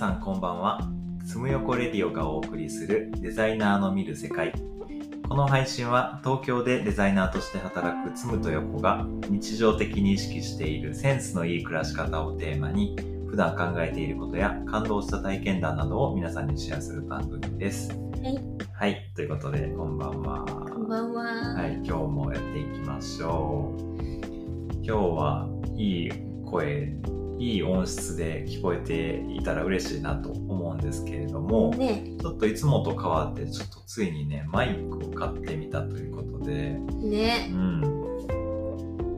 さんこんばんは。つむよこレディオがお送りするデザイナーの見る世界。この配信は東京でデザイナーとして働くつむとよこが日常的に意識しているセンスのいい暮らし方をテーマに普段考えていることや感動した体験談などを皆さんにシェアする番組です。はい。はい。ということで、こんばんは。こんばんは。はい。今日もやっていきましょう。今日はいい声、いい音質で聞こえていたら嬉しいなと思うんですけれども、ね、ちょっといつもと変わって、ちょっとついにね、マイクを買ってみたということで、うね、ん。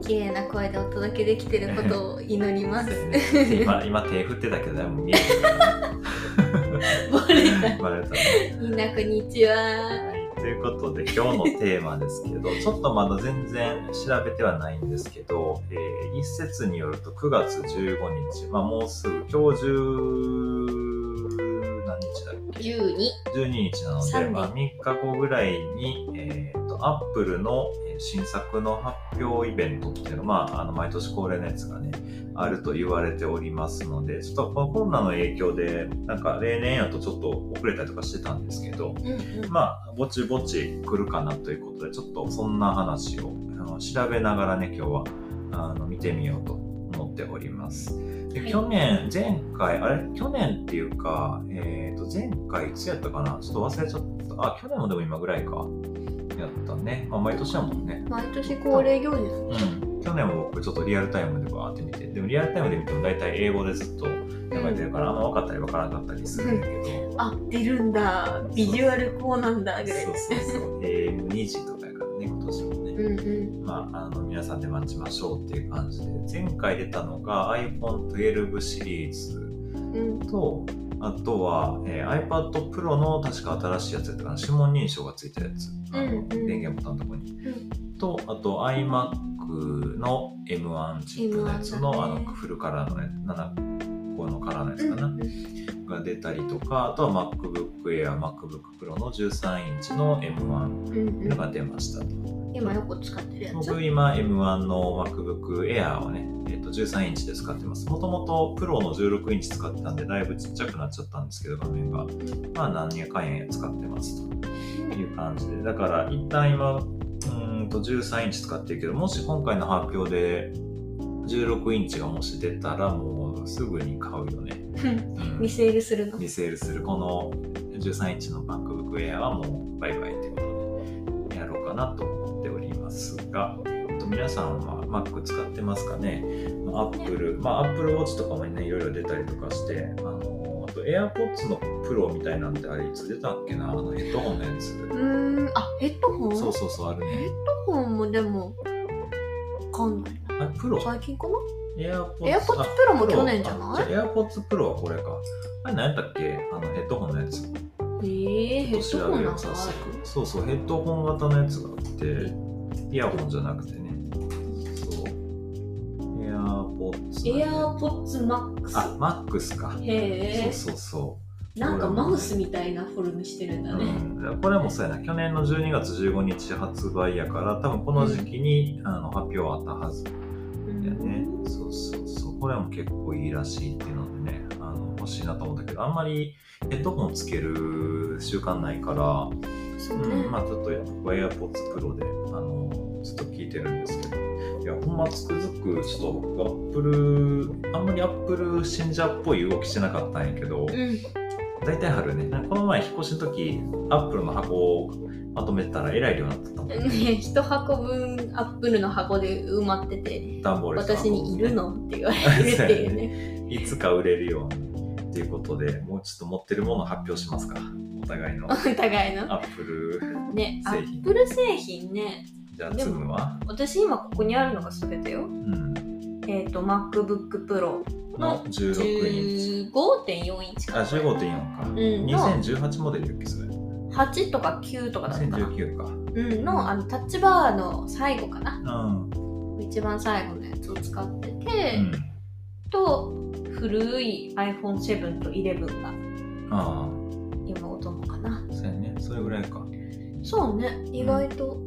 綺麗な声でお届けできてることを祈ります。ね 今、今手振ってたけど、でも見えてる。バレた。バレたね。みんなこんにちは。はい、ということで今日のテーマですけど ちょっとまだ全然調べてはないんですけど、えー一説によると9月15日、まあ、もうすぐ今日10何日だっけ？十二。12日なので、まあ、3日後ぐらいに、えー、とアップルのえー新作の発表イベントっていうのまあ、あの毎年恒例のやつがねあると言われておりますのでちょっとこのコロナの影響でなんか例年やとちょっと遅れたりとかしてたんですけど、うんうん。まあ、ぼちぼち来るかなということで、ちょっとそんな話をあの調べながらね、今日はあの見てみようと思っております。ではい去年、前回、あれ？去年っていうか、えっ、と、前回いつやったかな？ちょっと忘れちゃった。あ、去年もでも今ぐらいか。やったね。まあ、毎年やもんね。毎年恒例行事。うん。去年も僕ちょっとリアルタイムでバーって見て、でもリアルタイムで見ても大体英語でずっと流れてるから、あんま分かったり分からなかったりするんだけど、あ、出るんだ。ビジュアルこうなんだぐらいそう。そうそう。AM2 時とかやからね、今年もね。うんうん。まあ、あの皆さんで待ちましょうっていう感じで前回出たのが iPhone12 シリーズうん。とあとは、えー iPad Pro の確か新しいやつやったかな。指紋認証がついたやつ。あの、電源ボタンのとこに。うん。とあと iMac の M1 チップのやつの M1 だあねのフルカラーのや7個のカラーのやつかな、うんが出たりとかあとは MacBook Air MacBook Pro の13インチの M1 うん。のが出ましたと。今よく使ってるやつ？僕今 M1 の MacBook Air をね、えー、と13インチで使ってます。もともとプロの16インチ使ってたんでだいぶちっちゃくなっちゃったんですけど画面が。まあ何やかんや使ってますという感じで。だから一旦今うーんと13インチ使ってるけど、もし今回の発表で16インチがもし出たらもうすぐに買うよね。うん見セールするの？リセールするこの13インチの MacBook Air はもうバイバイってことでやろうかなとますが、えっと皆さんは Mac 使ってますかね ?Apple、まあ Apple Watch とかもね、いろいろ出たりとかして、あの、あと AirPods の Pro みたいなんてあれいつ出たっけな？あのヘッドホンのやつ。うーん。あ、ヘッドホン？そうそうそう、あるヘッね。ドホンもでも、わかんないな。あれ、プロ？最近かな ?AirPods AirPods あ Pro も去年じゃない？あじゃあ AirPods Pro はこれか。あれ何やったっけ？あのヘッドホンのやつ。えー、ヘッドホンなんそうそうヘッドホン型のやつがあってイヤホンじゃなくてね。そう。エアポッツエアーポッツマックス。あマックスか。へえ。そうそうそなんかマウスみたいなフォルムしてるんう、だね。うん、これもそうやな。去年の12月15日発売やから多分この時期に、あの発表あったはずうん。やね、そうそうそう。これも結構いいらしいっていうのでねあの欲しいなと思ったけどあんまりヘッドホンつける習慣ないからそうね。うん、まあちょっと僕は AirPods Pro で、あのずっと聞いてるんですけど、いや、ほんまつくづく、ちょっと僕、Apple、あんまり Apple 信者っぽい動きしてなかったんやけど、うん。大体春ね、この前引っ越しの時、Apple の箱をまとめてたらえらい量になってたもん。ね、一箱分アップルの箱で埋まってて、私にいるの？って言われるっていうね。いつか売れるようにっていうことで、もうちょっと持ってるものを発表しますか。お互いのお互いの？Apple。ね、ア製品ップル製品ね、じゃあ、でもツムは？私今ここにあるのが全てよ。うん。えっ、と、MacBook Pro の16インチ。15.4インチかあ、な。15.4か。うん、の2018モデルやっけそれ8とか9とかだったかな。2019かうん、のあのタッチバーの最後かな。うん、一番最後のやつを使ってて、うん、と古い iPhone7 と11があ今お供かなあそうやねそれぐらいかそうね意外と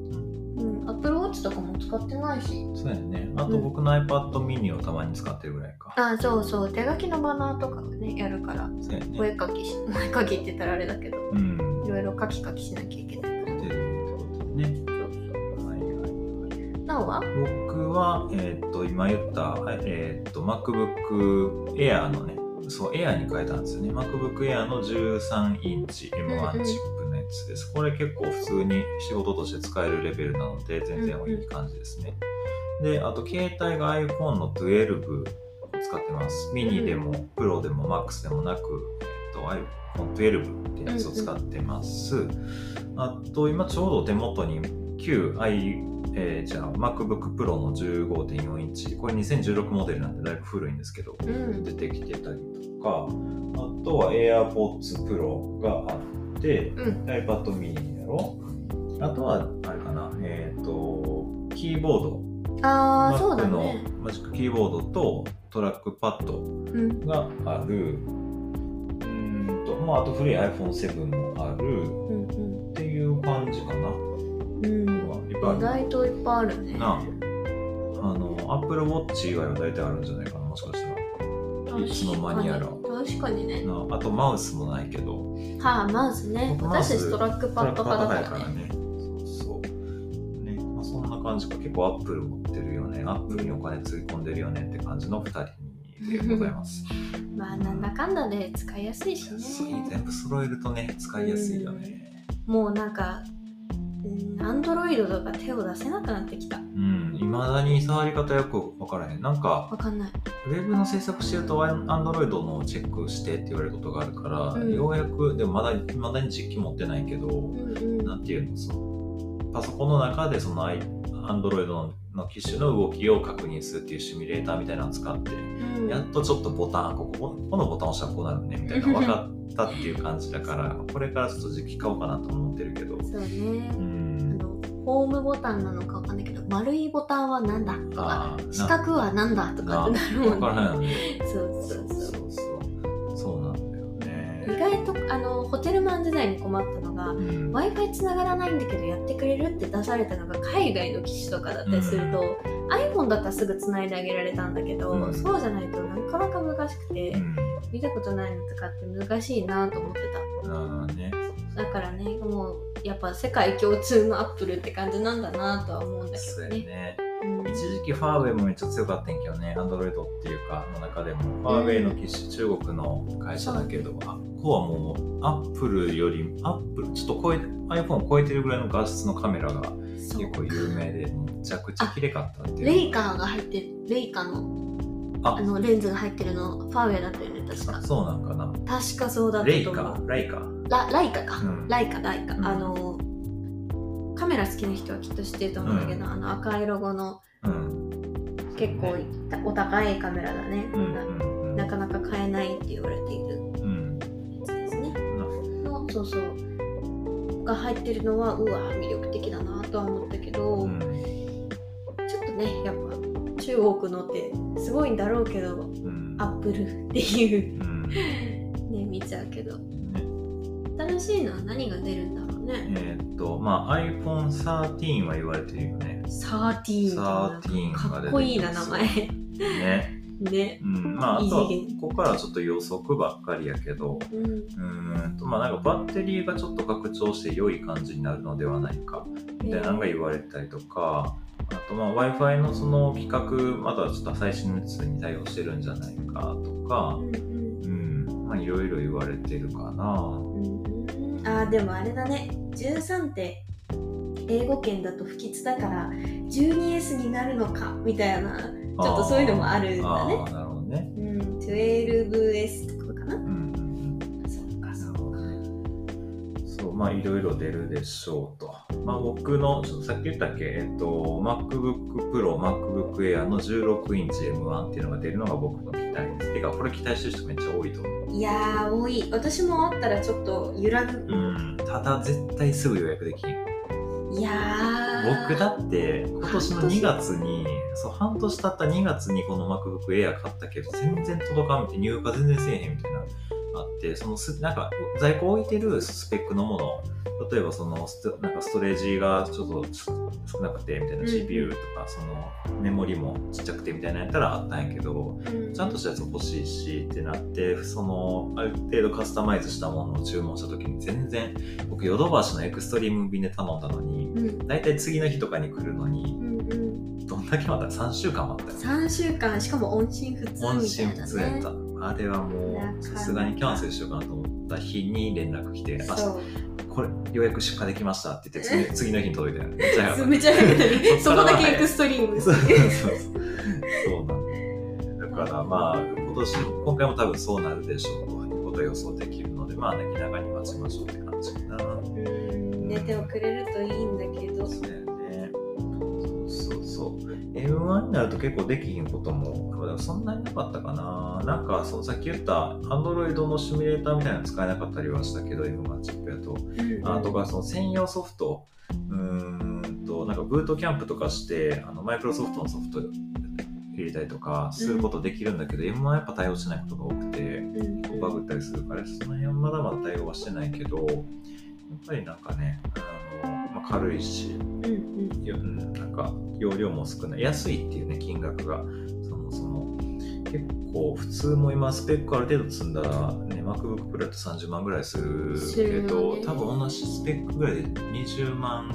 うん、Apple Watch とかも使ってないし。そうやね。あと僕の iPad mini をたまに使ってるぐらいか。あ、そうそう。手書きのバナーとかをね、やるから。そうやおね。絵描きし、お絵描きって言ったらあれだけど、うん。いろいろ書き書きしなきゃいけないから。出てるってことね。なおは？僕は、えーっと、今言った、はいえーっと、MacBook Air のね、そう、Air に変えたんですよね。MacBook Air の13インチ M1 チップのやつです。これ結構普通に仕事として使えるレベルなので、全然いい感じですね。で、あと、携帯が iPhone の12を使ってます。ミニでも、プロでも、Max でもなく、えーっと、iPhone12 ってやつを使ってます。あと、今ちょうど手元に旧 i えーじゃあ MacBook Pro の15.4インチこれ2016モデルなんでだいぶ古いんですけどうん。出てきてたりとかあとは AirPods Pro があってうん。iPad mini やろあとはあれかなえっ、とキーボードああ、そうだね。マジックキーボードとトラックパッドうん。があるうーんとまああと古い iPhone7 もあるうんうん。っていう感じかなうん。いっぱいある意外といっぱいあるね。なあ、あの、Apple Watch 以外は大体あるんじゃないかな、もしかしたら。いつの間にやら。確かにね。なああと、マウスもないけど、はあ、マウスね。私たちトラックパッド派だからね。ね。そうそう。ね、まあ、そんな感じか。結構 Apple 持ってるよね。Apple にお金つぎ込んでるよねって感じの2人でございます。まあ、なんだかんだで使いやすいしね。全部揃えるとね、使いやすいよね。もうなんか、アンドロイドとか手を出せなくなってきた。うん、いまだに触り方よくわからへん。なんか、わかんない。ウェブの制作してると、アンドロイドのチェックしてって言われることがあるから、うんようやく、でもまだ、まだに実機持ってないけど、うんうん。なんていうの、そのパソコンの中でそのアイアンドロイドの機種の動きを確認するっていうシミュレーターみたいなのを使って、うんやっとちょっとボタン、ここ、このボタン押したらこうなるね、みたいなの分かったっていう感じだから、これからちょっと実機買おうかなと思ってるけど、そうね。うあん。の、ホームボタンなのかわかんないけど、丸いボタンはなんだ？とか、四角はなんだとかってなるもんね。そうそうそう。そうそう。なんだよね。意外とあのホテルマン時代に困ったのが、うん w i f i つながらないんだけどやってくれるって出されたのが海外の機種とかだったりすると、iPhone だったらすぐつないであげられたんだけど、うんそうじゃないとなかなか難しくて、うん見たことないのとかって難しいなと思ってあーね。ただからねもうやっぱ世界共通のアップルって感じなんだなとは思うんだけどね。やね。うん。一時期ファーウェイもめっちゃ強かったんやけどね、アンドロイドっていうか、の中でも、ファーウェイの機種、中国の会社だけど、あっこはもう、アップルより、アップル、ちょっと超え、iPhone を超えてるぐらいの画質のカメラが結構有名で、めちゃくちゃ綺麗かったっていう。レイカーが入ってるレイカのあ。あのレンズが入ってるのファーウェイだったよね確かあそうなんかな。確かそうだったレイと思うカ、ライカ？ラライカか、うんライカライカ、うんあのカメラ好きな人はきっと知ってると思うんだけど、あの赤いロゴのうん。結構お高いカメラだね、うんうんうん。なかなか買えないって言われているうん。やつですねのそうそうが入ってるのはうわ魅力的だなとは思ったけど、うん。ちょっとねやっぱ中国のってすごいんだろうけどうん。アップルっていう。うん。ね見ちゃうけど。ね新しいのは何が出るんだろうね、えーっと、まあ iPhone13 は言われてるよね。13か13が出てかっこいいな名前。ね。ね。うん。まあ、あとはここからはちょっと予測ばっかりやけど、うんうーんと、まあなんかバッテリーがちょっと拡張して良い感じになるのではないか、みたいなのが言われたりとか、あとまあ Wi-Fi のその規格、まだちょっと最新のやつに対応してるんじゃないかとかう、んうん、まあいろいろ言われてるかな。うん。うんあーでもあれだね。13って英語圏だと不吉だから 12S になるのかみたいなちょっとそういうのもあるんだね。なるほどね。うん。12S とかかな。うんまあいろいろ出るでしょうと。まあ僕の、さっき言ったっけ、えっと、MacBook Pro、MacBook Air の16インチ M1 っていうのが出るのが僕の期待です。てか、これ期待してる人めっちゃ多いと思う。いやー多い私もあったらちょっと揺らぐうん。ただ絶対すぐ予約できん。いやー僕だって今年の2月に、そう、半年経った2月にこの MacBook Air 買ったけど、全然届かんみたいな、入荷全然せえへんみたいな、あってそのすなんか在庫置いてるスペックのもの例えばそのストなんかストレージがちょっと少なくてみたいな、うん CPU とかそのメモリもちっちゃくてみたいなやったらあったんやけどうん。ちゃんとしたやつ欲しいしってなってそのある程度カスタマイズしたものを注文した時に全然僕ヨドバシのエクストリーム便で頼んだのにうん。大体次の日とかに来るのにどんだけ待った？3週間待ったよ3週間しかも音信不通みたいな、ね、音信不通やったあれはもうさすがにキャンセルしようかなと思った日に連絡来て「あそう。これようやく出荷できました」って言って 次次の日に届いたよめっちゃ早かった。めっちゃ早く そこだけエクそうストリーム。そうそうそうなんだ。ねだからまあ今年今回も多分そうなるでしょうということが予想できるのでまあね気長に待ちましょうって感じかな。うん寝てはくれるといいんだけど。そうやね。そうそう M1 になると結構できひんこともでもそんなになかったかな。なんかそのさっき言った Android のシミュレーターみたいなの使えなかったりはしたけど M1 チップやと。うんあとかその専用ソフト。うーんとなんかブートキャンプとかしてあのマイクロソフトのソフト入れたりとかすることできるんだけど、M1 はやっぱ対応しないことが多くてうん結構バグったりするからその辺はまだまだ対応はしてないけどやっぱりなんかねあの、まあ、軽いしうんなんか容量も少ない。安いっていうね金額が。そもそも結構普通も今スペックある程度積んだらね MacBook Pro だと30万ぐらいするけど、よね多分同じスペックぐらいで20万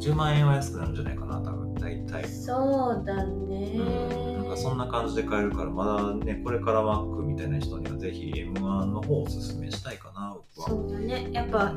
10万円は安くなるんじゃないかな多分大体。そうだね。うん、なんかそんな感じで買えるからまだねこれから Mac みたいな人にはぜひ M1 の方をおすすめしたいかな僕は。そうだね。やっぱ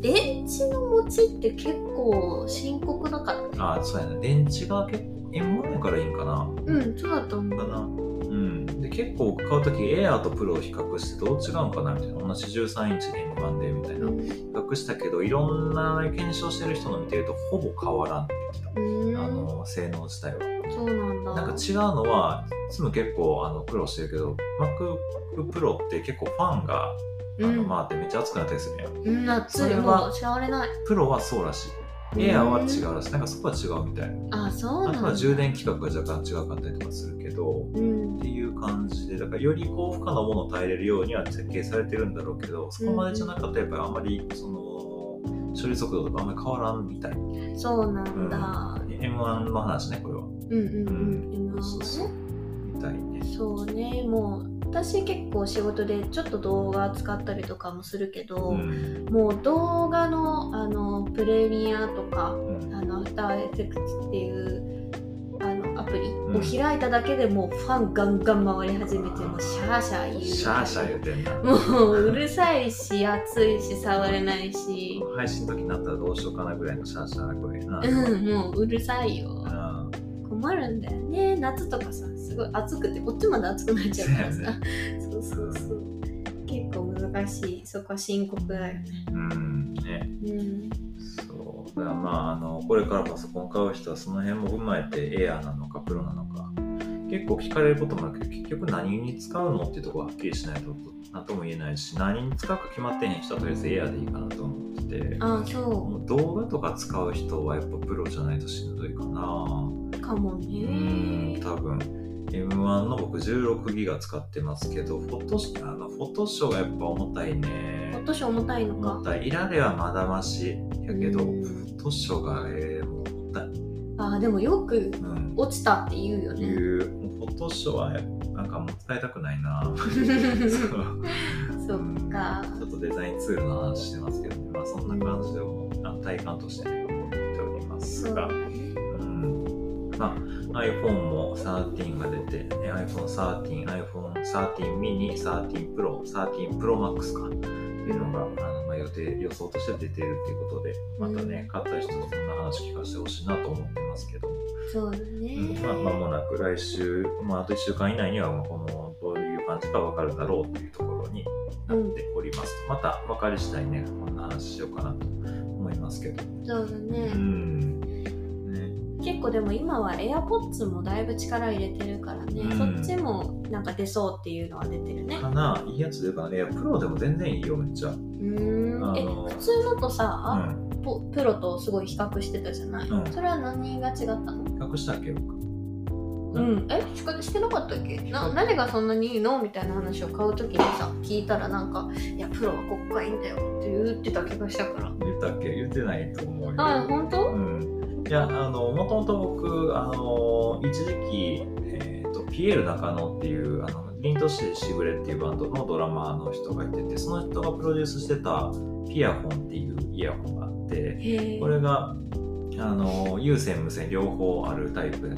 電池の持ちって結構深刻だからねあそうやな電池が結構 M1 やからいいんかな？うんそうだと思う。かな？うん、で結構買うときエアーとプロを比較してどう違うんかなみたいな。同じ13インチで M1 でみたいな。うん。比較したけどいろんな検証してる人の見てるとほぼ変わらんって言ってた、うん。あの性能自体は。そうなんだ。なんか違うのはいつも結構あの苦労してるけど MacBook Pro って結構ファンがあの、うん。回ってめっちゃ熱くなったりするやん。うん夏それはもう触れない。プロはそうらしいエアーは違うらしい。なんかそこは違うみたい。あそうなんだ。あとは充電規格が若干違かったりとかするけどうん。っていう感じでだからより高負荷のものを耐えれるようには設計されてるんだろうけどそこまでじゃなかったらやっぱりあんまりその処理速度とかあんまり変わらんみたい、そうなんだ。M1 の話ねこれは。うんうんうん。うそうね。みたいね。そうね。もう私結構仕事でちょっと動画使ったりとかもするけど、うん。もう動画のあのプレミアとかうん。あのアフターエフェクツっていうあのアプリん。を開いただけでもうファンガンガン回り始めてもうシャーシャー言う。シャーシャー言うてんなもううるさいし暑いし触れないし。配信の時になったらどうしようかなぐらいのシャーシャーな声。な、うんもううるさいよ。あ困るんだよね。夏とかさすごい暑くてこっちまで暑くなっちゃうからさ。そうそうそう結構難しい。そこは深刻だよね。うんね。うんそう。だからまああのこれからパソコン買う人はその辺も踏まえてエアーなのかプロなのか。結構聞かれることもあるけど結局何に使うのっていうところがはっきりしないと何とも言えないし何に使うか決まってへん人はとりあえずエアーでいいかなと思ってて。あそもう動画とか使う人はやっぱプロじゃないとしんどいかな。うかもうね。ーん多分。M1 の僕16ギガ使ってますけどフォトシあのフォトショーがやっぱ重たいね。今年重たいのか？重たい。イラレはまだましやけどうん。フォトショーがえー、もう重たい、あでもよくうん、落ちたって言うよいね。うもうフォトショーはなんかもう使いたくないな。そっか。ちょっとデザインツールの話してますけど、ね、まあそんな感じであの体感としてね思っておりますが、ねうん、まあ iPhone も13が出て、ね、iPhone13、iPhone13 mini、13 Pro、13 Pro Max か。っていうのがあの、まあ、予定予想として出ているっていうことでまたね、買った人そんな話聞かせてほしいなと思ってますけども、そうだうんねまあ、間もなく来週、まあ、あと1週間以内にはもうこのどういう感じか分かるだろうというところになっております、また分かり次第ねこんな話しようかなと思いますけど。そうだね。うん。ね結構でも今は AirPods もだいぶ力入れてるからね、うん。そっちもなんか出そうっていうのは出てるね。かな？いいやつ出るかな。いや、プロでも全然いいよ、めっちゃ。うん。え普通のとさ、ん。ポプロとすごい比較してたじゃない、うん。それは何が違ったの？比較したっけ？僕。うん、えしてなかったっけ？な何がそんなにいいの？みたいな話を買う時にさ聞いたらなんか「いやプロはここがいいんだよ」って言ってた気がしたから。言ったっけ？言ってないと思うよ。あ本当？うん。いや、あの、もともと僕、あの、一時期、えっ、と、ピエール中野っていう、あの、凛としてしぐれっていうバンドのドラマーの人がいてて、その人がプロデュースしてたピアホンっていうイヤホンがあって、これが、あの、有線、無線両方あるタイプで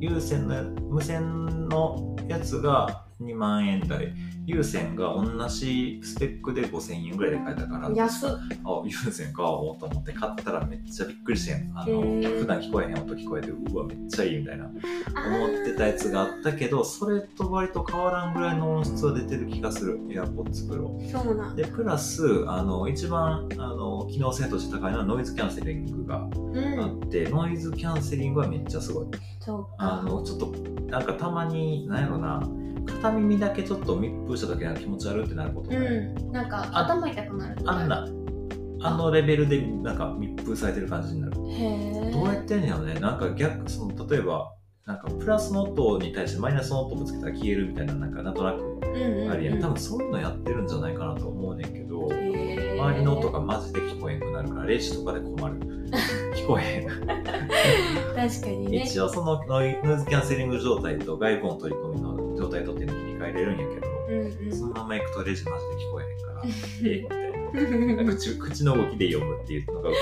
有線の、無線のやつが2万円台、有線が同じスペックで5000円ぐらいで買えたから、安っあ、有線買おうと思って買ったらめっちゃびっくりしてん。あの、普段聞こえへん音聞こえて、うわ、めっちゃいいみたいなあ思ってたやつがあったけど、それと割と変わらんぐらいの音質は出てる気がする。AirPods Pro。そうなで、プラス、あの、一番、あの、機能性として高いのはノイズキャンセリングがうんあって、ノイズキャンセリングはめっちゃすごい。あの、ちょっと、なんかたまに、なんやろな、片耳だけちょっと密封した時は気持ち悪いってなることうない。んなんかあ頭痛くなるあんな、あのレベルでなんか密封されてる感じになる。どうやってんねやろね。なんか逆、その、例えば、なんかプラスの音に対してマイナスの音ぶつけたら消えるみたいな、なんかなんとなくうんうんあるやん。うん多分そういうのやってるんじゃないかなと思うねんけど、周りの音がマジで聞こえんくなるから、レジとかで困る。聞こえへん。確かにね一応そのノイズキャンセリング状態と外部音取り込みの状態とっていうのに切り替えれるんやけど、うんそのまま行くとレジマジで聞こえへんから、えみたいな。うんなんか口口の動きで読むっていうのが分か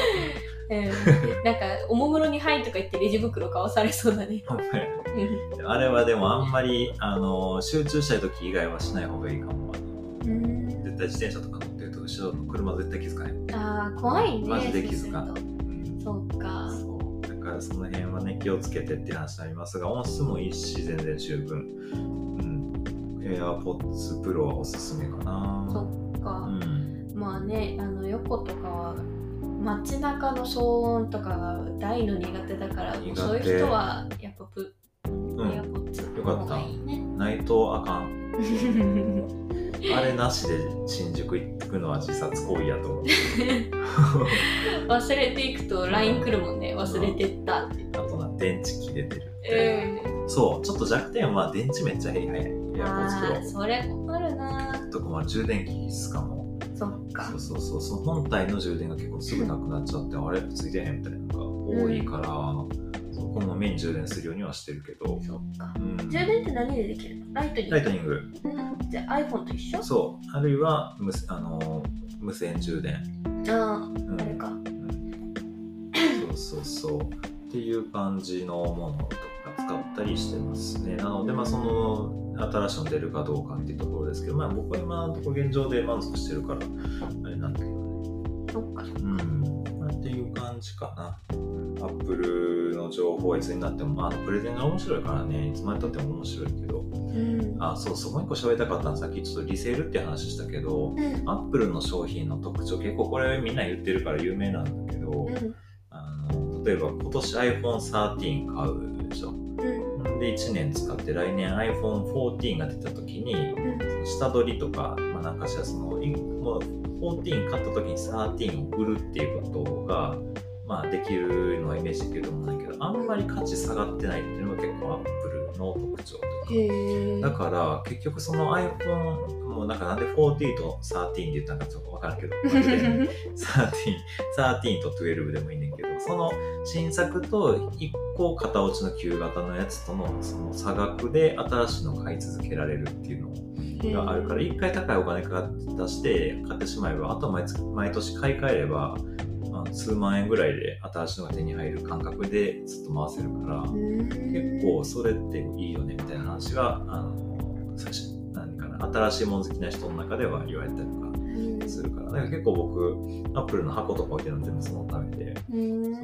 うん。なんかおもむろに「はい」とか言ってレジ袋買わされそうだね。あれはでもあんまりあの集中したい時以外はしない方がいいかも。うん。絶対自転車とか乗ってると後ろの車絶対気づかない。あー怖いねマジで気づかん。そうするうん。とそうか。そう。だからその辺はね気をつけてっていう話になりますが音質もいいし全然十分。うん。AirPods Pro はおすすめかな。そっか、うん。まあねあの横とかは街中の騒音とかが大の苦手だからそういう人はやっぱプうんエアポッツよかったの方がいいねないとあかん。あれなしで新宿行くのは自殺行為やと思う。忘れていくと LINE 来るもんね忘れてったってあとな、電池切れてる。うんそう、ちょっと弱点は電池めっちゃ減り早い。エアポッツプあーそれ困るな。ロ。とかまあ充電器必須かも。そっか。そうそうそう、その本体の充電が結構すぐなくなっちゃって、あれ？ついてへんみたいなのが多いから、そこもメイン充電するようにはしてるけど。そっか。うん、充電って何でできるの？ライトニング。ライトニング。うん。じゃあ iPhone と一緒？そう、あるいは無あの無線充電。あうん。ああれか。うん。そうそうそう。っていう感じのものとか使ったりしてますね。なので、まあ、その新しいの出るかどうかっていうところですけど、まあ、僕は今のところ現状で満足してるから、あれなんだけどね。そっかそっかうん。まあ、っていう感じかな。アップルの情報はいつになっても、まあ、プレゼンが面白いからね、いつまでたっても面白いけど、うんあ、そうそう、もう一個喋りたかったのさっきちょっとリセールって話したけど、うんアップルの商品の特徴、結構これみんな言ってるから有名なんだけど、うんあの例えば今年 iPhone13 買うでしょ。うんで1年使って来年 iPhone14 が出た時にうん下取りとか、まあ、なんかしらそのいもう14買った時に13を売るっていうことが、まあ、できるのはイメージできると思うんだけどあんまり価値下がってないっていうのが結構 Apple の特徴とか。だから結局その iPhone もうなんかなんで14と13って言ったのかちょっとわからんけど13 13 と12でもいいねその新作と1個型落ちの旧型のやつとのその差額で新しいのを買い続けられるっていうのがあるから1回高いお金か出して買ってしまえばあとは毎月毎年買い替えればまあ数万円ぐらいで新しいのが手に入る感覚でずっと回せるから結構それっていいよねみたいな話があの最初何かな新しいもの好きな人の中では言われたりとかするからだから結構僕アップルの箱とか置いてるの全部そのためで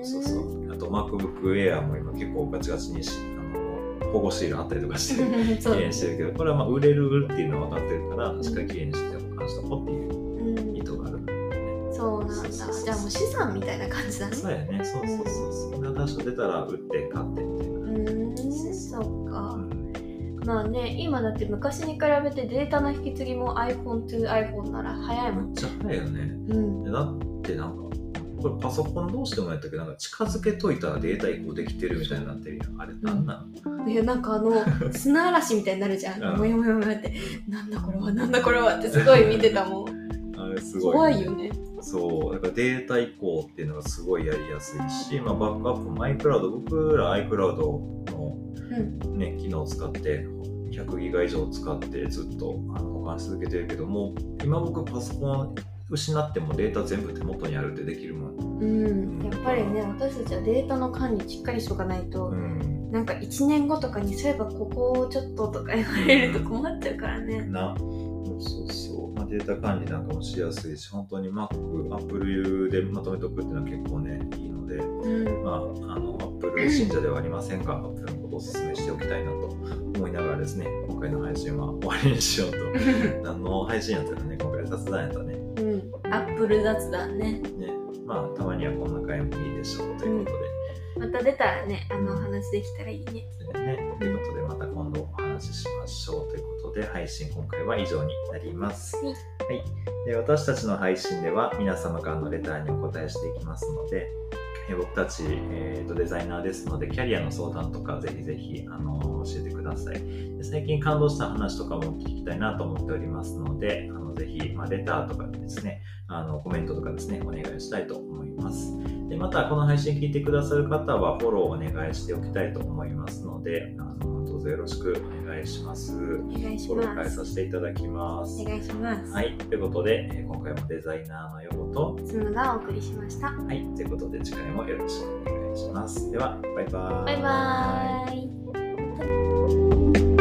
そうそうそう。あと MacBook Air も今結構ガチガチにしあの保護シール貼ったりとかして 綺麗にしてるけどこれはまあ売れるっていうのは分かってるからしっかり綺麗にして保管しとこうっていう意図があるそうなんだ。じゃあもう資産みたいな感じだね。そうやね。そうそうそうそう。で新しく出たら売って買ってまあね今だって昔に比べてデータの引き継ぎも iPhone to iPhone なら早いもん。めっちゃ早いよね。うん。でだってなんかこれパソコンどうしてもやったけ？どなんか近づけといたらデータ移行できてるみたいになってるやん。あれなんなの、いやなんかあの 砂嵐みたいになるじゃん。うん。もやもやもやって。なんだこれはなんだこれはってすごい見てたもん。あれすごい、怖いよねそうだからデータ移行っていうのがすごいやりやすいし、まあ、バックアップも iCloud 僕ら iCloud の、うん。ね、機能を使って100ギガ以上使ってずっと保管し続けてるけども今僕パソコン失ってもデータ全部手元にあるってできるもん、うん、やっぱりね私たちはデータの管理しっかりしとかないと、うん、なんか1年後とかにそういえばここをちょっととか言われると困っちゃうからね。な。そうそう、まあ、データ管理なんかもしやすいし本当に Mac、Apple でまとめておくっていうのは結構ねいいのでうんまあ、あの、アップル信者ではありませんが、アップルのことをお勧めしておきたいなと思いながらですね、今回の配信は終わりにしようと。何の配信やったらね、今回雑談やったね。うんアップル雑談ねね。まあ、たまにはこんな回もいいでしょうということまた出たらねあのお話できたらいいねで。でね、ということで、また今度お話ししましょうということで、配信今回は以上になります。はいで私たちの配信では皆様からのレターにお答えしていきますので、えー僕たち、えーとデザイナーですので、キャリアの相談とかぜひぜひあの教えてくださいで。最近感動した話とかも聞きたいなと思っておりますので、あのぜひ、まあ、レターとかですね、あのコメントとかですね、お願いしたいと思います。でまた、この配信聞いてくださる方はフォローお願いしておきたいと思いますので、あのどうぞよろしくお願いします。フお願いしますさせていただきますお。願いします、はい、ということで、えー今回もデザイナーの横と、つむがお送りしましたはい、ということで次回もよろしくお願いします。では、バイバーイ。バイバーイ